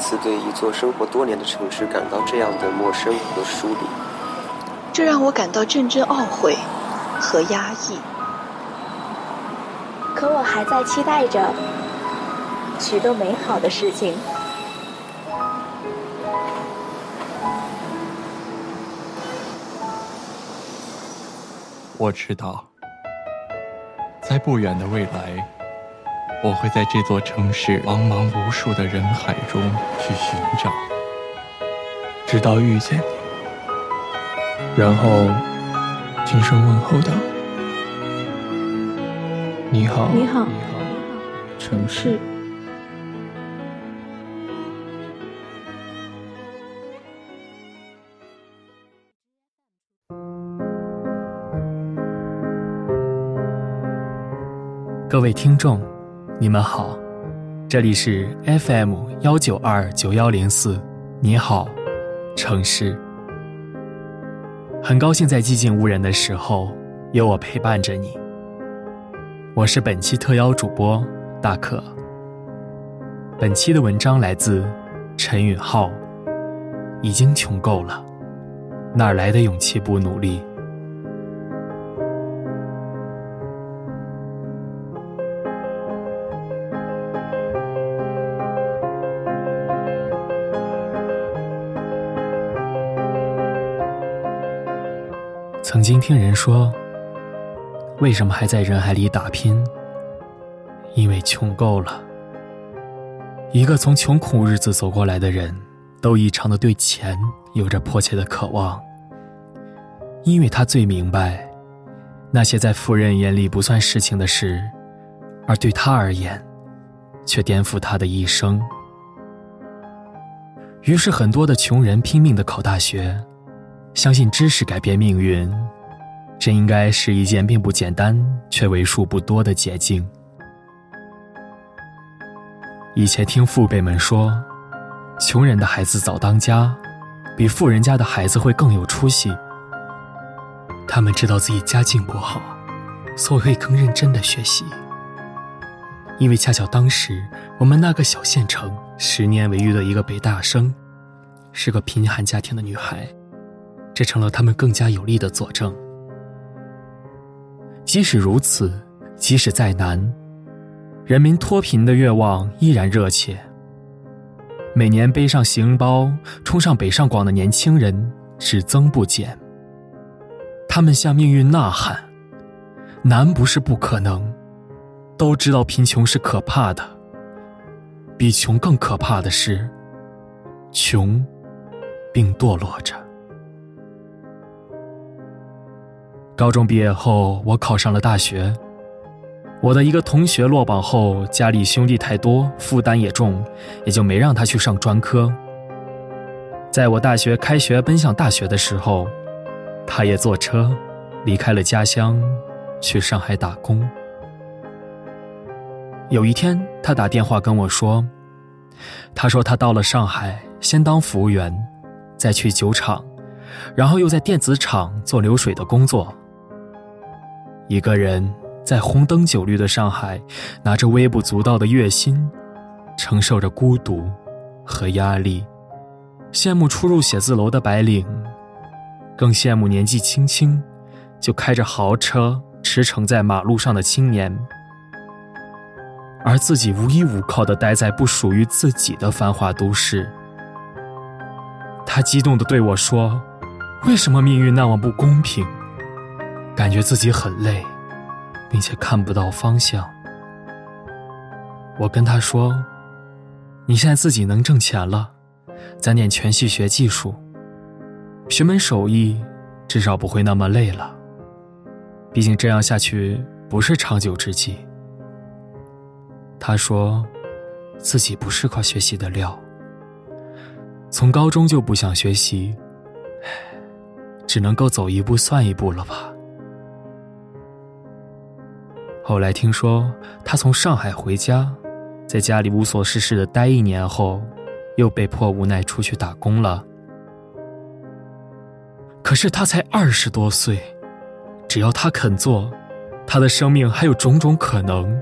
次对一座生活多年的城市感到这样的陌生和疏离，这让我感到阵阵懊悔和压抑。可我还在期待着许多美好的事情。我知道，在不远的未来，我会在这座城市茫茫无数的人海中去寻找，直到遇见你，然后轻声问候道：“你好，你好，城市。”各位听众，你们好，这里是 FM 幺九二九幺零四，你好，城市。很高兴在寂静无人的时候，有我陪伴着你。我是本期特邀主播大可。本期的文章来自陈允浩，已经穷够了，哪来的勇气不努力？曾经听人说，为什么还在人海里打拼？因为穷够了。一个从穷苦日子走过来的人，都异常的对钱有着迫切的渴望，因为他最明白，那些在富人眼里不算事情的事，而对他而言，却颠覆他的一生。于是，很多的穷人拼命的考大学。相信知识改变命运，这应该是一件并不简单却为数不多的捷径。以前听父辈们说，穷人的孩子早当家，比富人家的孩子会更有出息。他们知道自己家境不好，所以会更认真的学习。因为恰巧当时我们那个小县城十年为遇的一个北大生，是个贫寒家庭的女孩。这成了他们更加有力的佐证。即使如此，即使再难，人民脱贫的愿望依然热切。每年背上行包冲上北上广的年轻人只增不减。他们向命运呐喊：“难不是不可能，都知道贫穷是可怕的。比穷更可怕的是，穷，并堕落着。”高中毕业后，我考上了大学。我的一个同学落榜后，家里兄弟太多，负担也重，也就没让他去上专科。在我大学开学奔向大学的时候，他也坐车离开了家乡，去上海打工。有一天，他打电话跟我说：“他说他到了上海，先当服务员，再去酒厂，然后又在电子厂做流水的工作。”一个人在红灯酒绿的上海，拿着微不足道的月薪，承受着孤独和压力，羡慕初入写字楼的白领，更羡慕年纪轻轻就开着豪车驰骋在马路上的青年，而自己无依无靠的待在不属于自己的繁华都市。他激动的对我说：“为什么命运那么不公平？”感觉自己很累，并且看不到方向。我跟他说：“你现在自己能挣钱了，攒点全系学技术，学门手艺，至少不会那么累了。毕竟这样下去不是长久之计。”他说：“自己不是块学习的料，从高中就不想学习，只能够走一步算一步了吧。”后来听说他从上海回家，在家里无所事事的待一年后，又被迫无奈出去打工了。可是他才二十多岁，只要他肯做，他的生命还有种种可能。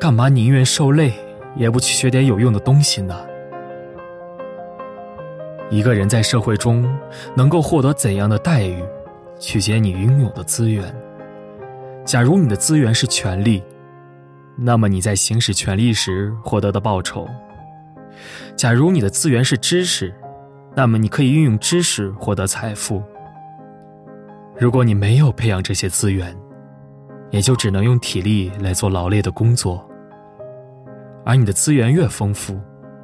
干嘛宁愿受累，也不去学点有用的东西呢？一个人在社会中能够获得怎样的待遇，取决你拥有的资源。假如你的资源是权力，那么你在行使权力时获得的报酬；假如你的资源是知识，那么你可以运用知识获得财富。如果你没有培养这些资源，也就只能用体力来做劳累的工作。而你的资源越丰富，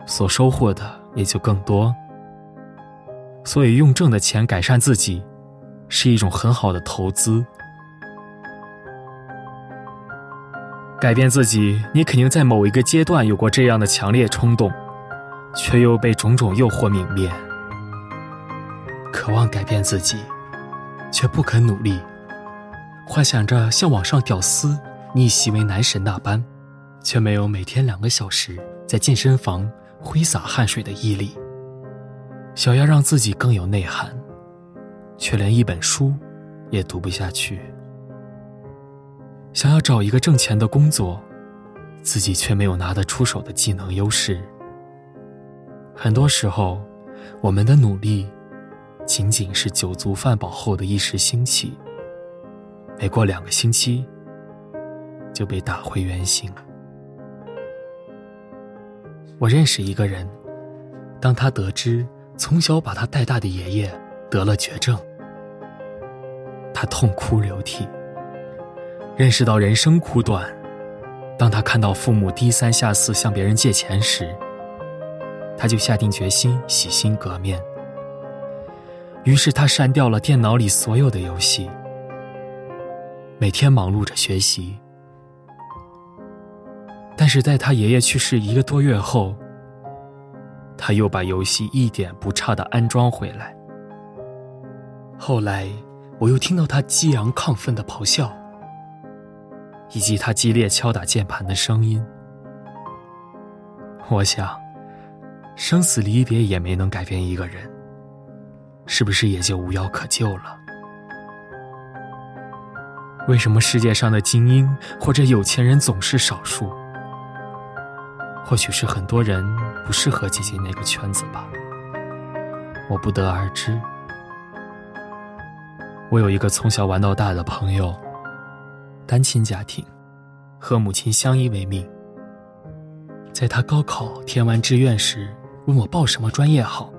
所收获的也就更多。所以，用挣的钱改善自己，是一种很好的投资。改变自己，你肯定在某一个阶段有过这样的强烈冲动，却又被种种诱惑泯灭。渴望改变自己，却不肯努力，幻想着像网上屌丝逆袭为男神那般，却没有每天两个小时在健身房挥洒汗水的毅力。想要让自己更有内涵，却连一本书也读不下去；想要找一个挣钱的工作，自己却没有拿得出手的技能优势。很多时候，我们的努力仅仅是酒足饭饱后的一时兴起，没过两个星期就被打回原形。我认识一个人，当他得知。从小把他带大的爷爷得了绝症，他痛哭流涕，认识到人生苦短。当他看到父母低三下四向别人借钱时，他就下定决心洗心革面。于是他删掉了电脑里所有的游戏，每天忙碌着学习。但是在他爷爷去世一个多月后，他又把游戏一点不差的安装回来。后来，我又听到他激昂亢奋的咆哮，以及他激烈敲打键盘的声音。我想，生死离别也没能改变一个人，是不是也就无药可救了？为什么世界上的精英或者有钱人总是少数？或许是很多人不适合挤进那个圈子吧，我不得而知。我有一个从小玩到大的朋友，单亲家庭，和母亲相依为命。在他高考填完志愿时，问我报什么专业好，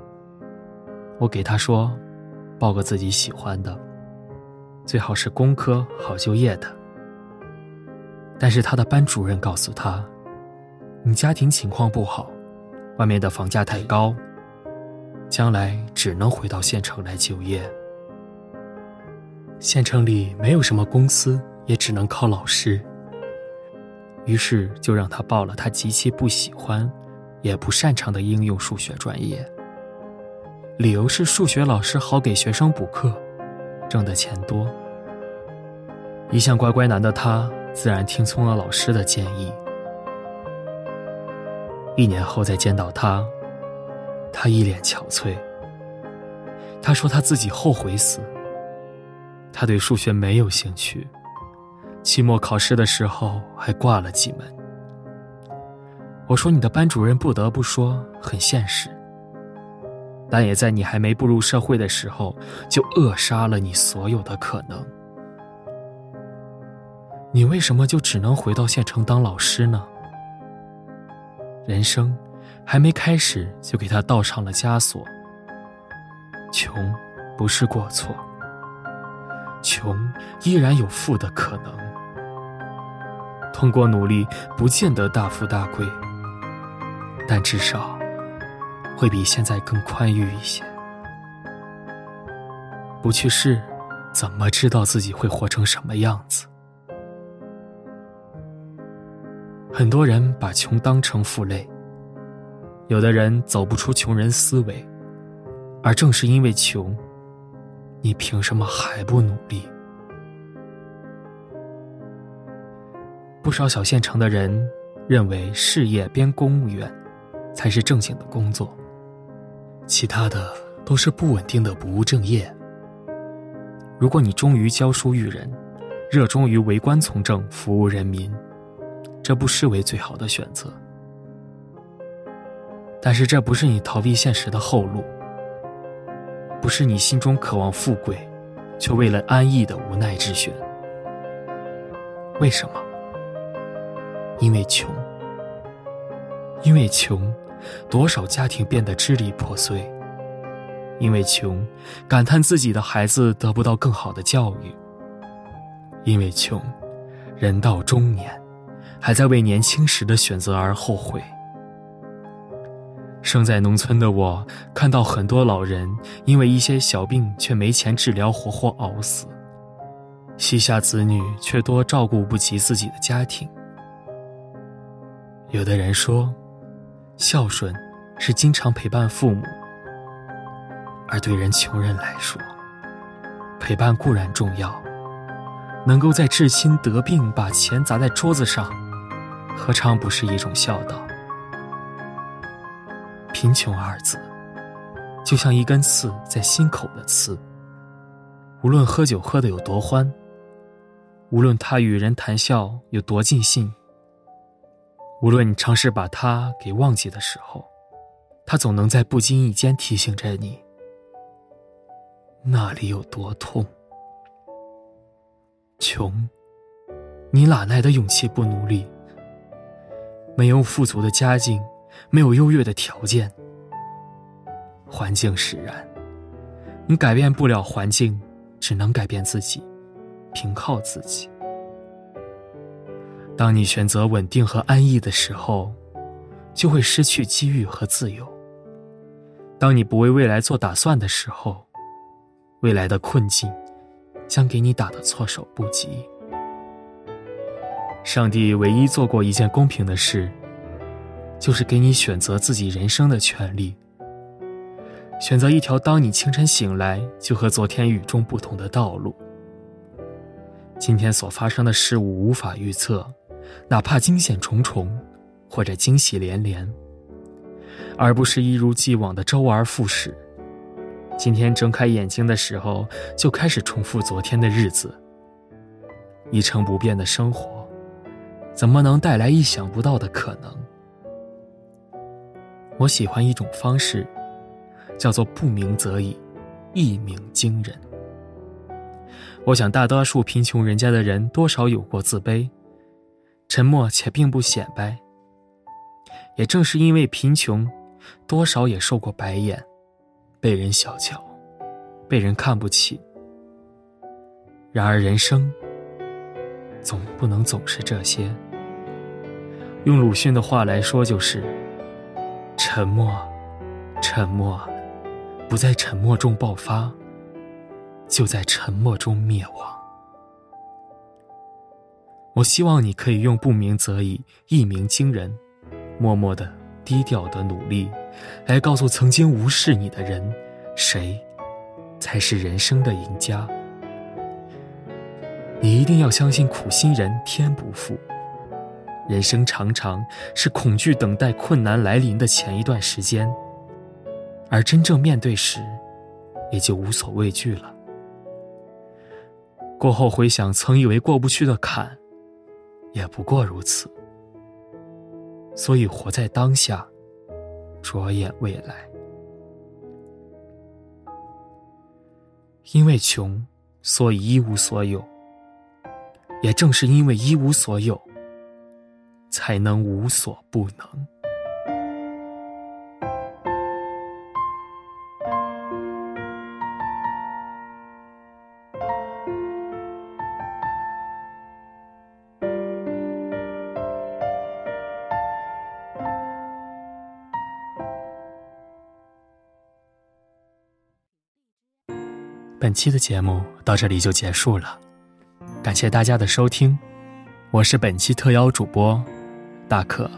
我给他说，报个自己喜欢的，最好是工科好就业的。但是他的班主任告诉他。你家庭情况不好，外面的房价太高，将来只能回到县城来就业。县城里没有什么公司，也只能靠老师。于是就让他报了他极其不喜欢，也不擅长的应用数学专业。理由是数学老师好给学生补课，挣的钱多。一向乖乖男的他，自然听从了老师的建议。一年后再见到他，他一脸憔悴。他说他自己后悔死。他对数学没有兴趣，期末考试的时候还挂了几门。我说你的班主任不得不说很现实，但也在你还没步入社会的时候就扼杀了你所有的可能。你为什么就只能回到县城当老师呢？人生还没开始，就给他倒上了枷锁。穷不是过错，穷依然有富的可能。通过努力，不见得大富大贵，但至少会比现在更宽裕一些。不去试，怎么知道自己会活成什么样子？很多人把穷当成负累，有的人走不出穷人思维，而正是因为穷，你凭什么还不努力？少小县城的人认为事业编公务员才是正经的工作，其他的都是不稳定的不务正业。如果你忠于教书育人，热衷于为官从政，服务人民。这不失为最好的选择，但是这不是你逃避现实的后路。不是你心中渴望富贵，却为了安逸的无奈之选。为什么？因为穷。因为穷，多少家庭变得支离破碎。因为穷，感叹自己的孩子得不到更好的教育。因为穷，人到中年，还在为年轻时的选择而后悔。生在农村的我，看到很多老人因为一些小病却没钱治疗，活活熬死；膝下子女却多照顾不及自己的家庭。有的人说，孝顺是经常陪伴父母。而对人穷人来说，陪伴固然重要，能够在至亲得病把钱砸在桌子上，何尝不是一种孝道？贫穷二字，就像一根刺在心口的刺。无论喝酒喝得有多欢，无论他与人谈笑有多尽兴，无论你尝试把他给忘记的时候，他总能在不经意间提醒着你。那里有多痛？穷，你哪来的勇气不努力？没有富足的家境，没有优越的条件，环境使然，你改变不了环境，只能改变自己，凭靠自己。当你选择稳定和安逸的时候，就会失去机遇和自由。当你不为未来做打算的时候，未来的困境，将给你打得措手不及。上帝唯一做过一件公平的事，就是给你选择自己人生的权利。选择一条当你清晨醒来就和昨天与众不同的道路。今天所发生的事物无法预测，哪怕惊险重重，或者惊喜连连，而不是一如既往的周而复始。今天睁开眼睛的时候，就开始重复昨天的日子。一成不变的生活，怎么能带来意想不到的可能？我喜欢一种方式，叫做不鸣则已，一鸣惊人。我想大多数贫穷人家的人多少有过自卑，沉默且并不显摆。也正是因为贫穷，多少也受过白眼。被人小瞧，被人看不起。然而人生总不能总是这些。用鲁迅的话来说，就是沉默，沉默，不在沉默中爆发，就在沉默中灭亡。我希望你可以用不鸣则已，一鸣惊人，默默的。低调的努力，来告诉曾经无视你的人，谁才是人生的赢家。你一定要相信苦心人天不负。人生常常是恐惧等待困难来临的前一段时间，而真正面对时，也就无所畏惧了。过后回想曾以为过不去的坎，也不过如此。所以，活在当下，着眼未来。因为穷，所以一无所有；也正是因为一无所有，才能无所不能。本期的节目到这里就结束了，感谢大家的收听，我是本期特邀主播大可。